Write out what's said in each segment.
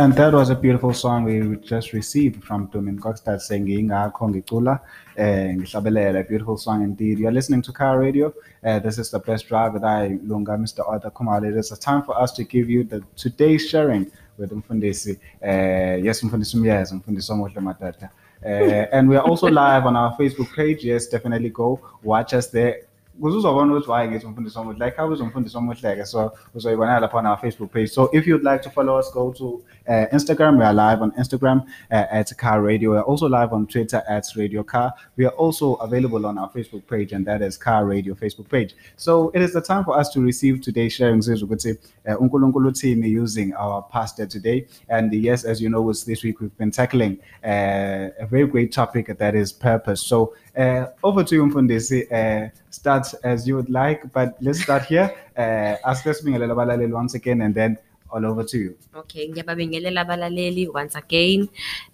And that was a beautiful song we just received from Domin Kokstad saying Ingakho ngicula eh ngihlabelela a beautiful song indeed. You're listening to Car Radio. Uh, this is the best drive that I Lunga Mr. Author Kumali. It is a time for us to give you the today's sharing with Mfundisi. Uh, yes, Mfundisi Mfundisi. Uh, and we are also live on our Facebook page. Yes, definitely go watch us there. Kuzuzobona ukuthi why ngithi umfundisi omuhle like how is umfundisi omuhle-ke so uzoyibonela lapha on our facebook page. So if you'd like to follow us go to uh, instagram. We are live on instagram uh, at car radio. We're also live on twitter at radio car. We are also available on our facebook page and that is car radio facebook page. So it is the time for us to receive today's sharing sizwe ukuthi uh, unkulunkulu uthini using our pastor today. And yes as you know this week we've been tackling uh, a very great topic that is purpose. So uh, over to you mfundisi uh, start as you would like but let's start here uh, ask sibingelela abalaleli once again and then all over to you Okay, ngiyababingelela abalaleli once again.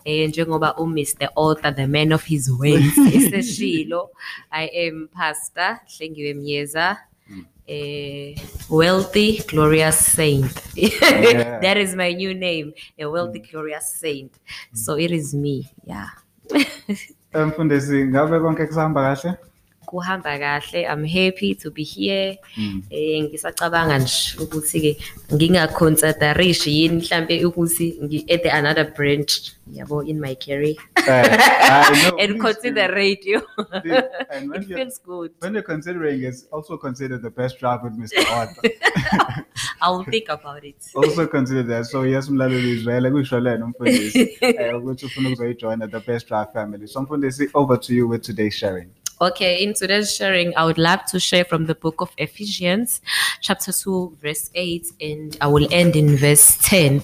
Eh njengoba uMr Author the man of his ways eseshilo. I am Pastor Hlengiwe Myeza. Eh wealthy glorious saint. Yeah. that is my new name, a wealthy glorious saint. So it is me. Yeah. Mfundisi ngabe konke kusahamba kahle Kuhamba kahle. I'm happy to be here. Mm. Eh ngisacabanga nje ukuthi ke ngingaconsiderish yini mhlambe ukuthi ngi at the another branch yabo in my career. Eh, and consider radio. it feels good. when you're considering it's also considered the best drive with mr arthur I'll think about it. also consider that. So yes mlaleli izwele kusho lena umfundisi eh, ukuthi ufuna ukuzoyijoina the best drive family. So mfundisi over to you with today's sharing Okay, in today's sharing, I would love to share from the book of Ephesians, chapter 2, verse 8, and I will end in verse 10.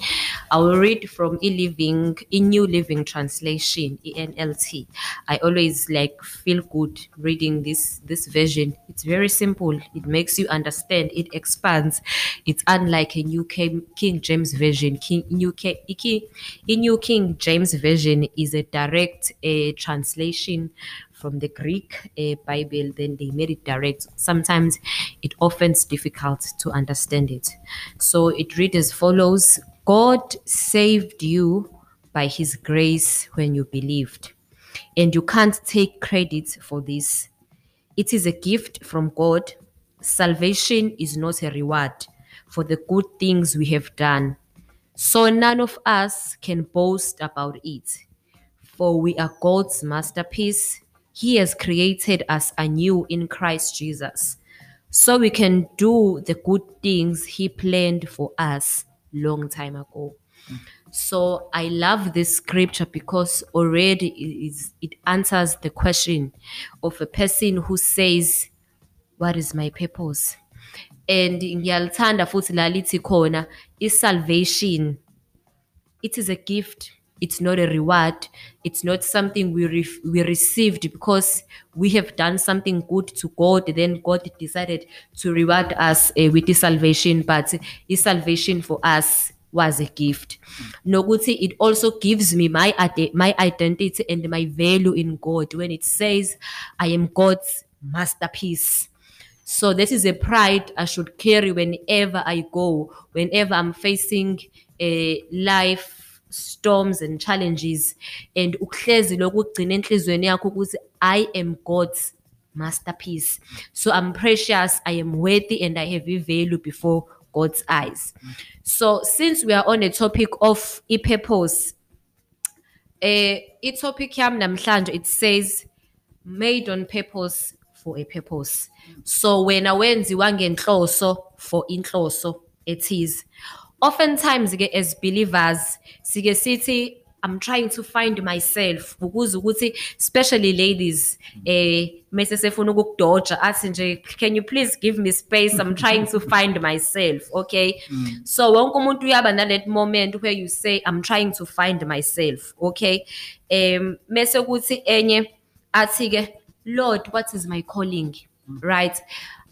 I will read from e living, in New Living Translation, ENLT. I always like feel good reading this this version. It's very simple. It makes you understand. It expands. It's unlike a New King, James version. King New King, in New King James version is a direct uh, translation from the Greek uh, Bible, then they made it direct. Sometimes it often's difficult to understand it. So it reads as follows God saved you by his grace when you believed. And you can't take credit for this. It is a gift from God. Salvation is not a reward for the good things we have done. So none of us can boast about it for we are God's masterpiece. He has created us anew in Christ Jesus, so we can do the good things He planned for us long time ago. So I love this scripture because already it, is, answers the question of a person who says, "What is my purpose?" And ngiyalithanda futhi lalithi khona i-salvation it is a gift it's not a reward it's not something we we received because we have done something good to god then god decided to reward us uh, with the salvation but his salvation for us was a gift. Nokuthi it also gives me my my identity and my value in god. When it says i am god's masterpiece. So this is a pride I should carry whenever I go, whenever I'm facing a life storms and challenges. And ukuhlezi lokhu kugcina enhlizweni yakho ukuthi I am God's masterpiece. So I'm precious, I am worthy, and I have a value before God's eyes. So since we are on a topic of e-purpose, eh i-topic yami namhlanje it says made on purpose for a purpose so wena wenziwa ngenhloso for inhloso ethize oftentimes ke as believers sike sithi I'm trying to find myself ukuze ukuthi especially ladies eh mase sefuna ukukudoja athi nje can you please give me space? I'm trying to find myself okay? So wonke umuntu uyaba nalet moment where you say I'm trying to find myself okay? Um mase kuthi enye athi ke Lord what is my calling? Right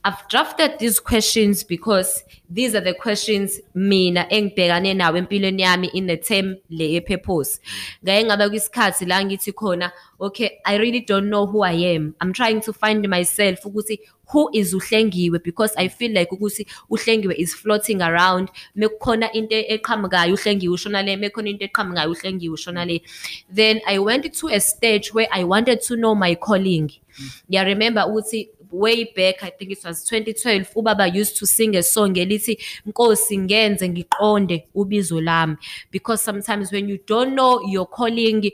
I've drafted these questions because these are the questions mina engibhekane nawo empilweni yami in the term le ye-purpose. Ngake ngaba kwisikhathi la ngithi khona, okay, I really don't know who I am. I'm trying to find myself ukuthi who is uhlengiwe because I feel like ukuthi uhlengiwe is floating around. Mekukhona into eqhamukayo uhlengiwe ushona le, mekukhona into eqhamukayo uhlengiwe ushona le. Then I went to a stage where I wanted to know my calling. Mm. Yeah, remember ukuthi way back I think it was 2012 ubaba used to sing a song elithi Nkosi ngenze ngiqonde ubizo lami. Because sometimes when you don't know your calling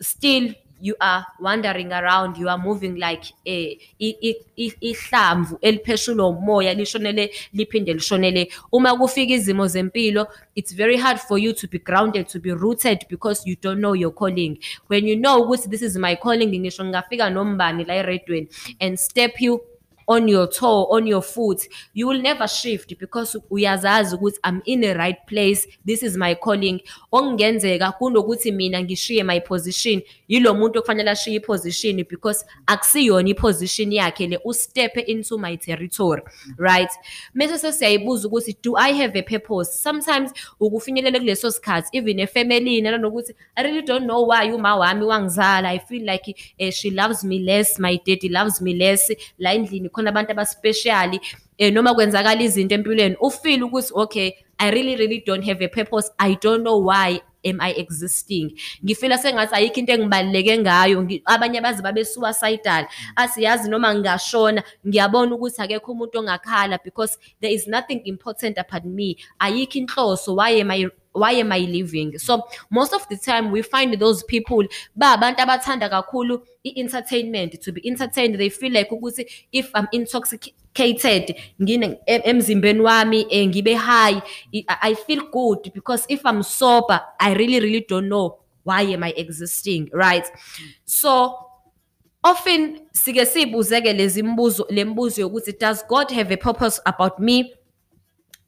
still you are wandering around you are moving like eh ihlamvu elipheshulwa umoya lishonele liphinde lishonele. Uma kufika izimo zempilo it's very hard for you to be grounded to be rooted because you don't know your calling. When you know ukuthi this is my calling ngisho ngingafika nombani la eredweni and step you on your toe, on your foot, you will never shift because uyazazi ukuthi I'm in the right place. This is my calling. Okungenzeka kunokuthi mina ngishiye my position, yilo muntu okufanele ashiye iposition because akusiyona iposition yakhe le ustep into my territory, right? Mase sesiyayibuza ukuthi do I have a purpose? Sometimes ukufinyelela kuleso sikhathi even efamily nanokuthi I really don't know why uma wami wangizala. I feel like eh, she loves me less, my daddy loves me less. La endlini khona abantu abaspecial eh noma kwenzakala izinto empilweni u feel ukuthi okay I really really don't have a purpose. I don't know why am I existing? Ngifila sengathi ayikho into engibaluleke ngayo. Ngi- abanye bazi babe suicidal. Asiyazi noma ngingashona ngiyabona ukuthi akekho umuntu ongakhala because there is nothing important about me. Ayikho inhloso why am I why am I living? So most of the time we find those people ba abantu abathanda kakhulu i-entertainment to be entertained they feel like ukuthi if I'm intoxicated emzimbeni wami eh, ngibe high I, feel good because if I'm sober I really really don't know why am I existing right so often sike sibuzeke lezi mbuzo lembuzo yokuthi does God have a purpose about me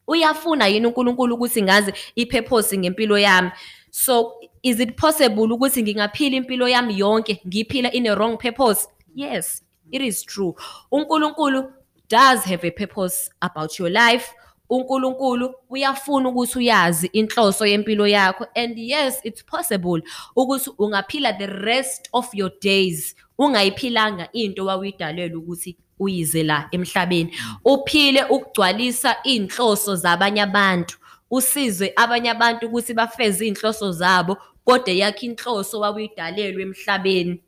uyafuna yini uNkulunkulu ukuthi ngazi ipurpose ngempilo yami? So is it possible ukuthi ngingaphila impilo yami yonke ngiphila in a wrong purpose? Yes it is true. uNkulunkulu does have a purpose about your life. uNkulunkulu uyafuna ukuthi uyazi inhloso yempilo yakho. And yes it's possible ukuthi ungaphila the rest of your days ungayiphilanga into wawuyidalelwe ukuthi uyize la emhlabeni. Uphile ukugcwalisa inhloso zabanye abantu. Usize abanye abantu ukuthi bafeze inhloso zabo kodwa yakhe inhloso wawuyidalelwe emhlabeni.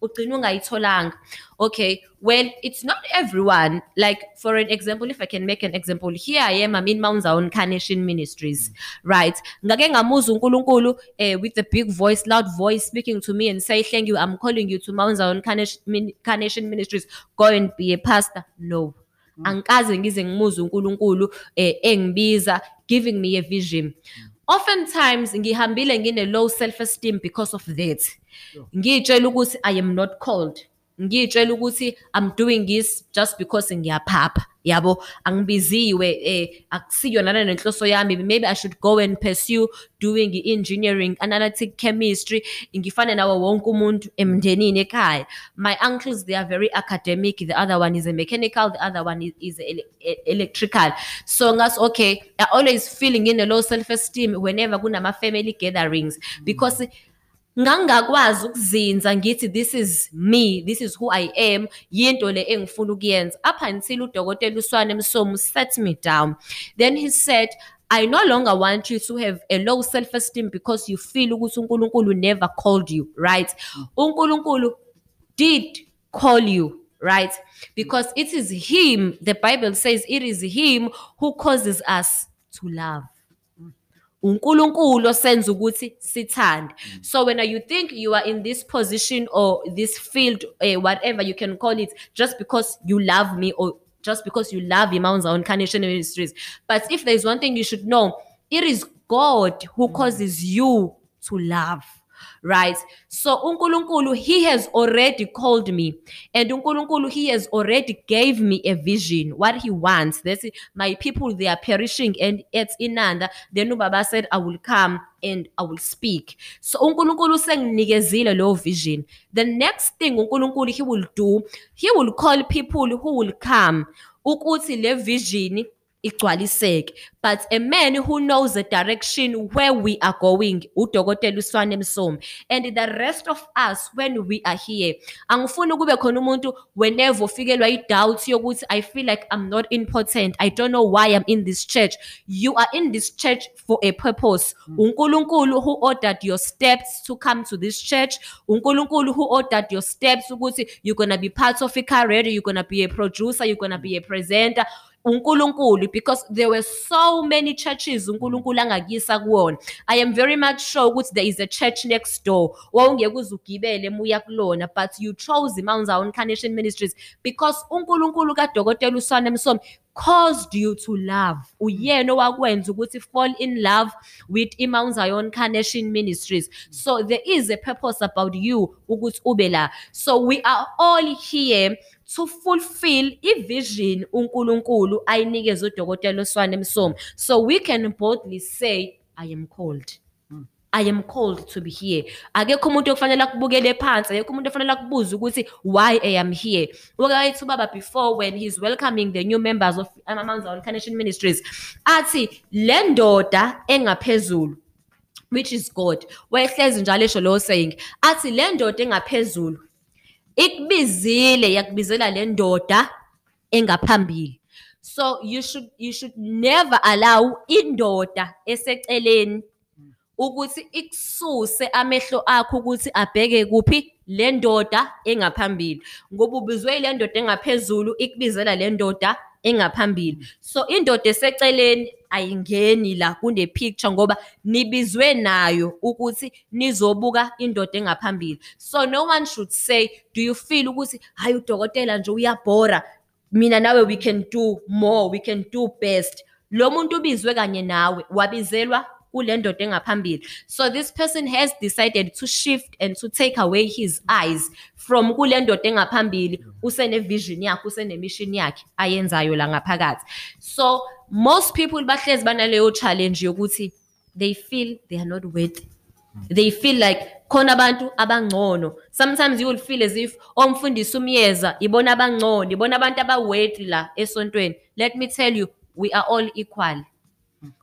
Ugcina ungayitholanga. Okay well it's not everyone. Like for an example if i can make an example here i am i'm in mount zion carnation ministries right? Ngake ngamuza unkulunkulu eh, with a big voice loud voice speaking to me and say thank you i'm calling you to mount zion carnation, ministries. Go and be a pastor. No. Angikaze ngize ngimuze unkulunkulu eh, engibiza giving me a vision oftentimes ngihambile ngine low self esteem because of that. Ngiyitshela ukuthi i am not called ngiyitshela ukuthi i'm doing this just because ngiyaphapha yabo? Angibiziwe eh akusiyona nenhloso yami. Maybe i should go and pursue doing engineering analytic chemistry. Ngifane nawo wonke umuntu emndenini ekhaya. My uncles they are very academic. The other one is a mechanical the other one is, is ele- electrical. So ngas okay i always feeling in a low self esteem whenever kunama family gatherings because ngangakwazi ukuzinza ngithi this is me this is who i am yinto le engifuna ukuyenza up until udokotela uswane msomi set me down then he said I no longer want you to have a low self-esteem because you feel ukuthi uNkulunkulu never called you, right? uNkulunkulu did call you, right? Because it is him, the Bible says it is him who causes us to love. uNkulunkulu osenza ukuthi sithande. So when you think you are in this position or this field, eh, whatever you can call it, just because you love me or just because you love Mount Zion Carnation Ministries. But if there's one thing you should know, it is God who causes you to love. Right? So uNkulunkulu he has already called me and uNkulunkulu he has already gave me a vision what he wants. That's my people they are perishing and it's inanda then ubaba said I will come and I will speak. So uNkulunkulu senginikezile lo vision. The next thing uNkulunkulu he will do, he will call people who will come ukuthi le vision igcwaliseke. But a man who knows the direction where we are going udokotela uswane msomi and the rest of us when we are here angifuni kube khona umuntu whenever ufikelwa i-doubt yokuthi i feel like i'm not important. I don't know why i'm in this church. You are in this church for a purpose. Mm. Unkulunkulu who ordered your steps to come to this church unkulunkulu who ordered your steps ukuthi you're gonna be part of a career you're gonna be a producer you're gonna be a presenter uNkulunkulu because there were so many churches uNkulunkulu angakisa kuwona. I am very much sure ukuthi there is a church next door wawungeke uzugibele muya kulona but you chose Mount Zion Carnation Ministries because uNkulunkulu kaDokotela uSwane Msomi caused you to love. Uyena owakwenza ukuthi fall in love with iMount Zion Carnation Ministries. So there is a purpose about you ukuthi ube la. So we are all here to fulfill i-vision uNkulunkulu ayinikeza uDokotela uSwane Msomi so we can boldly say i am called I am called to be here. Akekho umuntu okufanele akubukele phansi, akekho umuntu ofanele akubuze ukuthi why I am here. Wakayithi ubaba before when he's welcoming the new members of Mount Zion Carnation Ministries, athi le ndoda engaphezulu which is God. Wayehlezi njalo esho lo saying, athi le ndoda engaphezulu ikubizile yakubizela le ndoda engaphambili. So you should you should never allow indoda eseceleni ukuthi ikususe amehlo akho ukuthi abheke kuphi le ndoda engaphambili ngoba ubizwe ile ndoda engaphezulu ikubizela le ndoda engaphambili. So indoda eseceleni ayingeni la kune picture ngoba nibizwe nayo ukuthi nizobuka indoda engaphambili. So no one should say do you feel ukuthi hayi udokotela nje uyabhora? Mina nawe we can do more we can do best. Lo muntu ubizwe kanye nawe wabizelwa kule ndoda engaphambili. So this person has decided to shift and to take away his eyes from kule ndoda engaphambili usenevision yakhe usenemission yakhe ayenzayo la ngaphakathi. So most people bahlezi banaleyo challenge yokuthi they feel they are not worthy. Hmm. They feel like khona abantu abangcono. Sometimes you will feel as if oh, omfundisi umyeza ibona abangcono ibona abantu abaweti la esontweni. Let me tell you we are all equal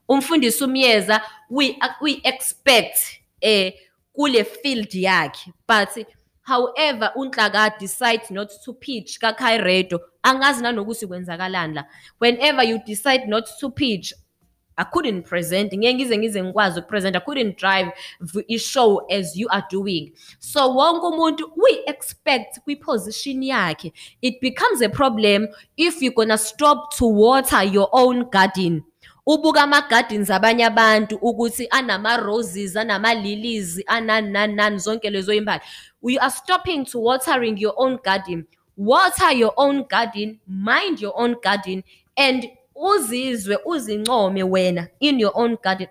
umfundisi umyeza we we expect eh kule field yakhe. But however unhlaka decide not to pitch ka Khairedo angazi nanokuthi kwenzakalani la. Whenever you decide not to pitch I couldn't present ngeke ngize ngize ngikwazi ukupresent I couldn't drive i-show as you are doing. So wonke umuntu we expect kwi-position yakhe. It becomes a problem if you're gonna stop to water your own garden. Ubuka ama-gardens abanye abantu ukuthi anama-roses anama-lilies anani nani nani zonke lezo imbali. You are stopping to watering your own garden. Water your own garden mind your own garden and uzizwe uzincome wena in your own garden.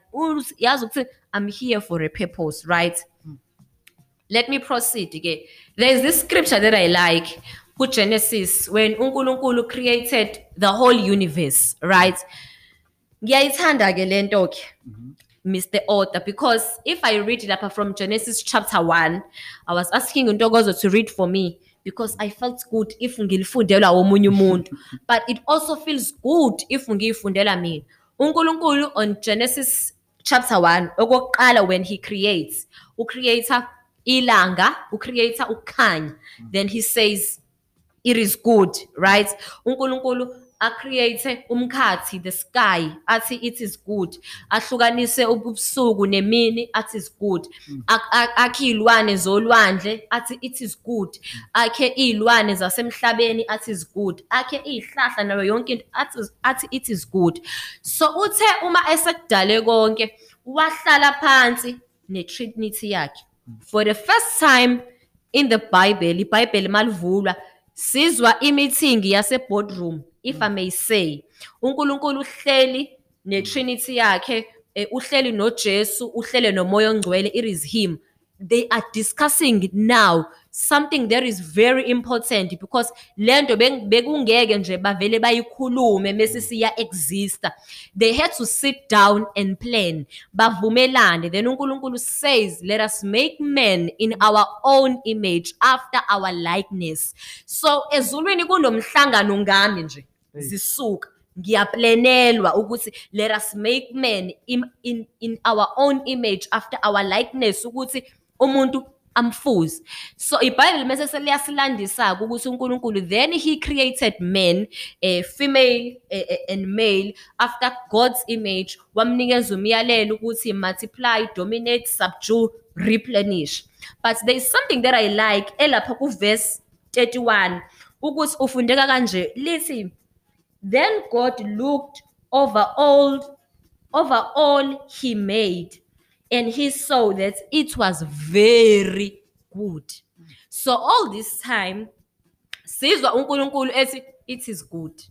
Yazi ukuthi i'm here for a purpose right? Let me proceed ke. There's this scripture that i like kugenesis when unkulunkulu created the whole universe right ngiyayithanda ke lento ke Mr. Mhm. Author because if I read it lapha from Genesis chapter 1 I was asking Ntokozo to read for me because I felt good if ngilifundelwa womunye umuntu. But it also feels good if ngiyifundela mina. uNkulunkulu on Genesis chapter 1 okokuqala when he creates ucreator ilanga ucreator ukhanya. Mm. Then he says it is good right? uNkulunkulu acreate umkhathi the sky athi it is good. Ahlukanise ubusuku nemini athi is good. Ak- ak- akhe izilwane zolwandle athi it is good. Akhe izilwane zasemhlabeni athi is good. Akhe izihlahla nayo yonke into athi athi it is good. So uthe uma esekudale konke wahlala phansi netrinity yakhe. For the first time in the bible ibhayibheli malivulwa sizwa imeeting yase boardroom if i may say uNkulunkulu uhleli netrinity yakhe eh, uhleli noJesu uhlele nomoya ongcwele it is him. They are discussing now something that is very important because lento beng- bekungeke nje bavele bayikhulume mase siya exista they had to sit down and plan. Bavumelane. Then uNkulunkulu says let us make men in our own image after our likeness. So ezulwini kunomhlangano ngami nje zisuka. Ngiyaplanelwa ukuthi let us make men in, in, in our own image after our likeness. Ukuthi umuntu amfuze so ibhayibheli mase seliyasilandisa-ke ukuthi unkulunkulu then he created men eh, female eh, eh, and male. After god's image wamnikeza umyalelo ukuthi multiply dominate subdue replenish. But there is something that i like elapha kuverse 31 ukuthi ufundeka kanje lithi then god looked over all over all he made. And he saw that it was very good. So all this time sizwa uNkulunkulu ethi it is good.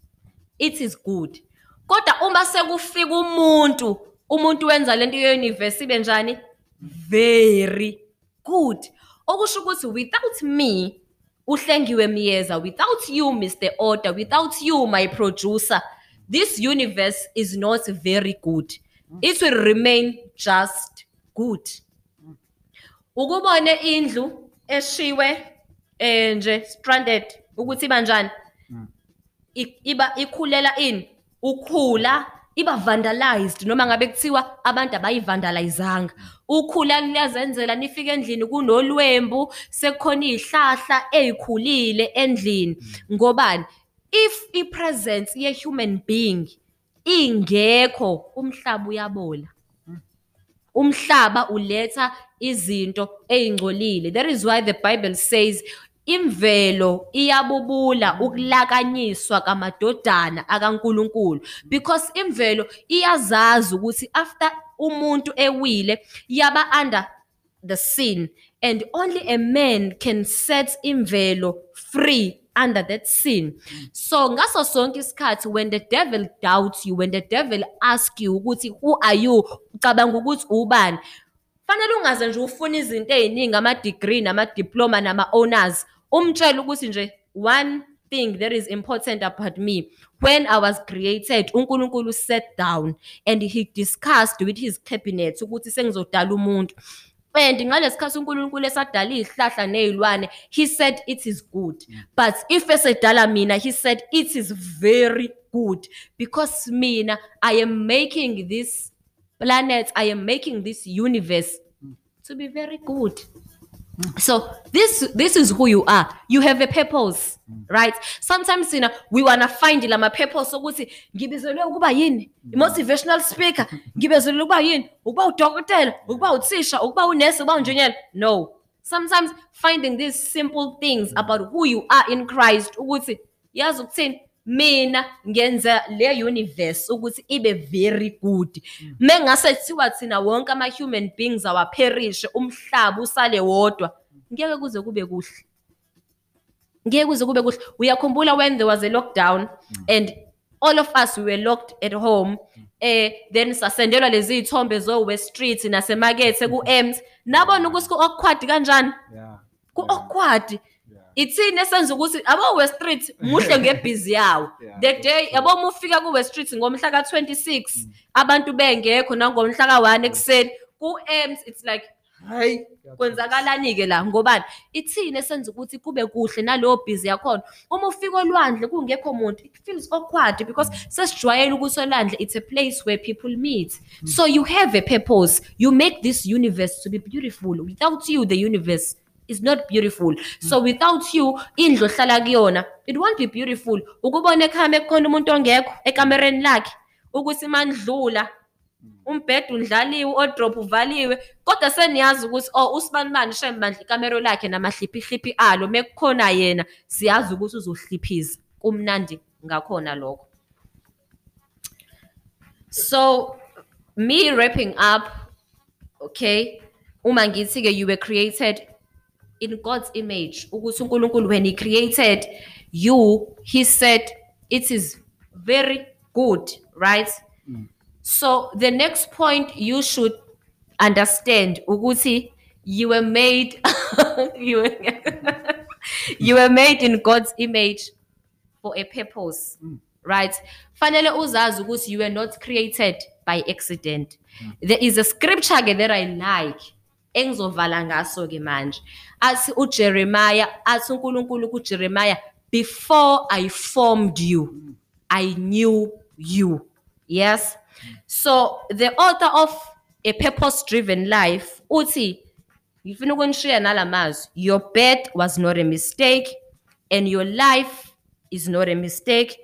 It is good. Kodwa uma sekufika umuntu umuntu wenza lento ye-universe ibe very good. Okusho ukuthi without me uhlengiwe Myeza. Without you mr author without you my producer this universe is not very good. It will remain just good. Ukubone indlu eshiwe eh nje stranded ukuthi iba njani? I- iba ikhulela ini? Ukhula iba vandalized noma ngabe kuthiwa abantu abayivandalizanga. Ukhula liyazenzela nifike endlini kunolwembu sekukhona izihlahla ezikhulile endlini. Ngobani? If i-presence ye-human being ingekho umhlaba uyabola. Umhlaba uletha izinto ezingcolile that is why the bible says imvelo iyabubula ukulakanyiswa kamadodana akaNkuluNkulu. Because imvelo iyazazi ukuthi after umuntu ewile yaba under the sin and only a man can set imvelo free. Under that sin. So ngaso sonke isikhathi when the devil doubts you when the devil ask you ukuthi who are you? Ucabanga ukuthi ubani? Fanele ungaze nje ufuna izinto eziningi ama-degree nama-diploma nama-honors. Umtshele ukuthi nje one thing that is important about me. When i was created unkulunkulu sat down and he discussed with his cabinet ukuthi sengizodala umuntu. And ngalesi unkulunkulu esadala iy'hlahla ney'lwane he said it is good. Mm. But if esedala mina he said it is very good. Because mina i am making this planet i am making this universe mm. to be very good so this this is who you are. You have a purpose mm. right? Sometimes you know we wanna find purpose So ukuthi ngibizelwe ukuba yini? Mm. I-motivational speaker ngibizelwe ukuba yini? Ukuba udokotela mm. ukuba uthisha ukuba unesi ukuba unjiniyela? No. Sometimes finding these simple things about who you are in christ ukuthi yazi ukuthini mina ngenza le universe ukuthi ibe very good. Mengase kuthiwa thina wonke ama-human beings awapherishe umhlaba usale wodwa. Ngeke kuze kube kuhle. Ngeke kuze kube kuhle. Uyakhumbula when there was a lockdown and all of us we were locked at home eh then sasendelwa lezi ithombe zo-west street nasemakethe ku-ems. Nabona ukuthi ku-awkward kanjani? Yeah. ku-awkward. Yeah. Ithini esenza ukuthi abo-west street muhle ngebhizi yawo. The day yabo uma ufika ku-west street ngomhla ka-26 abantu bengekho nangomhla ka-one ekuseni. Ku-ems it's like hayi kwenzakalani-ke la? Ngobani? Ithini esenza ukuthi kube kuhle naleyo bhizi yakhona? Uma ufika olwandle kungekho muntu it feels awkward because sesijwayele ukuthi olwandle it's a place where people meet. So you have a purpose. You make this universe to be beautiful. Without you the universe is not beautiful. So without you indlu ohlala kuyona. It won't be beautiful. Ukubona ekhaya kukhona umuntu ongekho ekamereni lakhe ukuthi mandlula umbhede undlaliwe odrop uvaliwe kodwa seniyazi ukuthi oh usibanibani shembandla ikamero lakhe namahliphihliphi alo. Mekukhona yena siyazi ukuthi uzohliphiza. Kumnandi ngakhona lokho. So me wrapping up okay uma ngithi ke you were created in God's image when he created you he said it is very good right? Mm. So the next point you should understand ukuthi you were made you were, you were made in God's image for a purpose mm. right? Fanele uzazi ukuthi you were not created by accident. Mm. There is a scripture that i like engizovala ngaso ke manje athi uJeremiah athi uNkulunkulu kuJeremiah before i formed you I knew you. Yes. So the author of a purpose driven life, uthi, ngifuna ukunishiya nalamazwi, your birth was not a mistake and your life is not a mistake.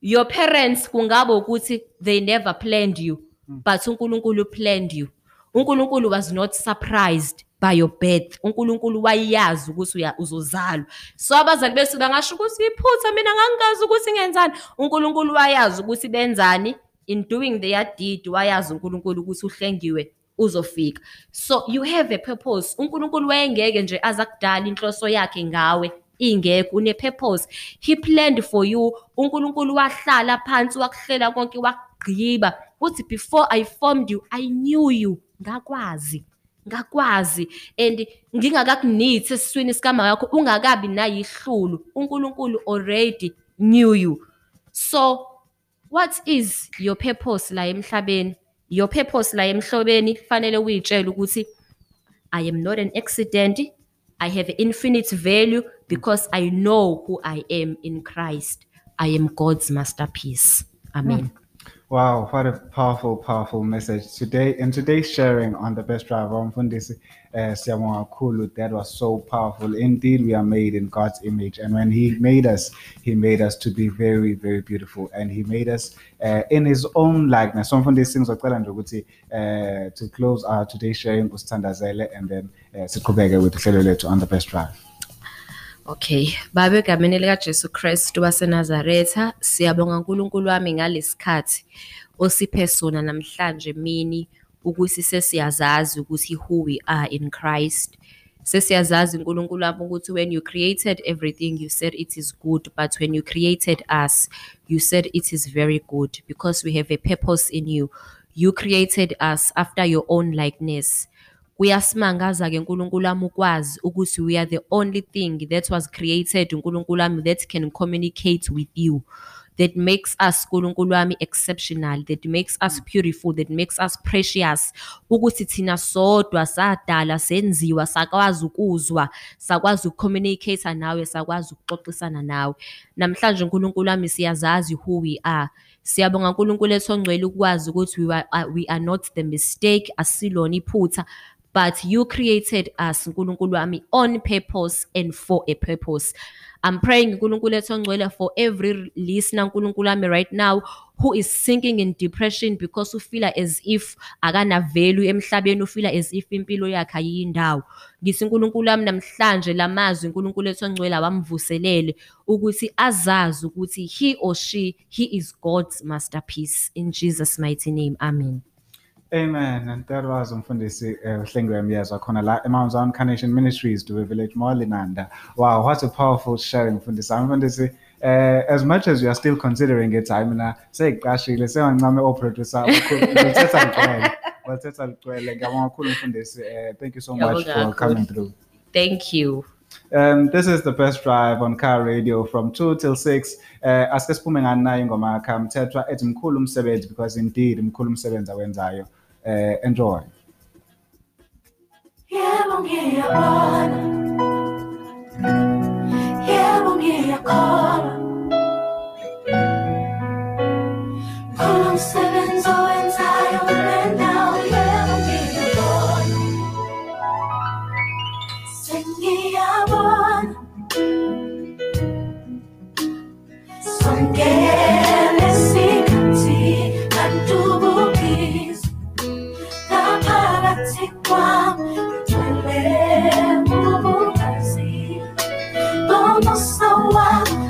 Your parents kungaba ukuthi they never planned you, but uNkulunkulu planned you. uNkulunkulu was not surprised by your birth. uNkulunkulu wayazi ukuthi uya- uzozalwa. So abazali bethu bangasho ukuthi iphutha mina ngangingazi ukuthi ngenzani. uNkulunkulu wayazi ukuthi benzani in doing their deed wayazi uNkulunkulu ukuthi uhlengiwe uzofika. So you have a purpose. uNkulunkulu wayengeke nje azakudala inhloso yakhe ngawe ingekho une purpose. He planned for you. uNkulunkulu wahlala phansi wakuhlela konke wakugqiba. Uthi before I formed you I knew you. Ngakwazi. ngakwazi. And ngingakakunithe esiswini sikama yakho ungakabi nayihlulu. uNkulunkulu already knew you. So what is your purpose la emhlabeni? Your purpose la emhlobeni kufanele uyitshele ukuthi I am not an accident. I have infinite value because I know who I am in Christ. I am God's masterpiece. Amen. Wow, what a powerful, powerful message today. In today's sharing on the best driver, Mfundisi uh, Siyabonga kakhulu, that was so powerful. Indeed, we are made in God's image, and when He made us, He made us to be very, very beautiful, and He made us uh, in His own likeness. So Mfundisi ngizocela nje ukuthi uh, to close our today's sharing usithandazele, and then uh, siqhubeke with lethu on the best drive. Okay, babe egameni lika Jesu Christ waseNazaretha, siyabonga uNkulunkulu wami ngalesikhathi osiphe sona namhlanje mini ukuthi sesiyazazi ukuthi who we are in Christ. Sesiyazazi uNkulunkulu wami ukuthi when you created everything you said it is good but when you created us you said it is very good because we have a purpose in you. You created us after your own likeness. Kuyasimangaza ke uNkulunkulu wami ukwazi ukuthi we are the only thing that was created uNkulunkulu wami that can communicate with you. That makes us uNkulunkulu wami exceptional that makes us beautiful that makes us precious. Ukuthi thina sodwa sadala senziwa sakwazi ukuzwa sakwazi ukucommunicate nawe sakwazi ukuxoxisana nawe. Namhlanje uNkulunkulu wami siyazazi who we are. Siyabonga uNkulunkulu ethongcwele ukwazi ukuthi we are, we are not the mistake asilona iphutha. But you created us uNkulunkulu wami on purpose and for a purpose. I'm praying uNkulunkulu ethongcwele for every listener uNkulunkulu wami right now who is sinking in depression because ufila as if akana value emhlabeni ufila as if impilo yakhe ayindawo ngisi uNkulunkulu wami namhlanje lamazwi uNkulunkulu ethongcwele wamvuselele ukuthi azazi ukuthi he or she he is God's masterpiece. In Jesus mighty name amen. Amen. And that was umfundisi uh, Hlengiwe Myeza khona la eMount Zion Carnation Ministries Dube Village Molinanda. Wow, what a powerful sharing mfundisi. Mfundisi uh, as much as you are still considering it, I mean, seyiqashile sengancame oproducer uthetha ligcwele. Wathetha ligcwele. Ngiyabonga kakhulu mfundisi. Uh, Thank you so much for coming through. thank you Um, this is the best drive on car radio from 2 till 6. Uh, asike siphume ngani ingoma yakhe mthethwa ethi mkhulu because indeed mkhulu umsebenzi awenzayo. Uh, enjoy.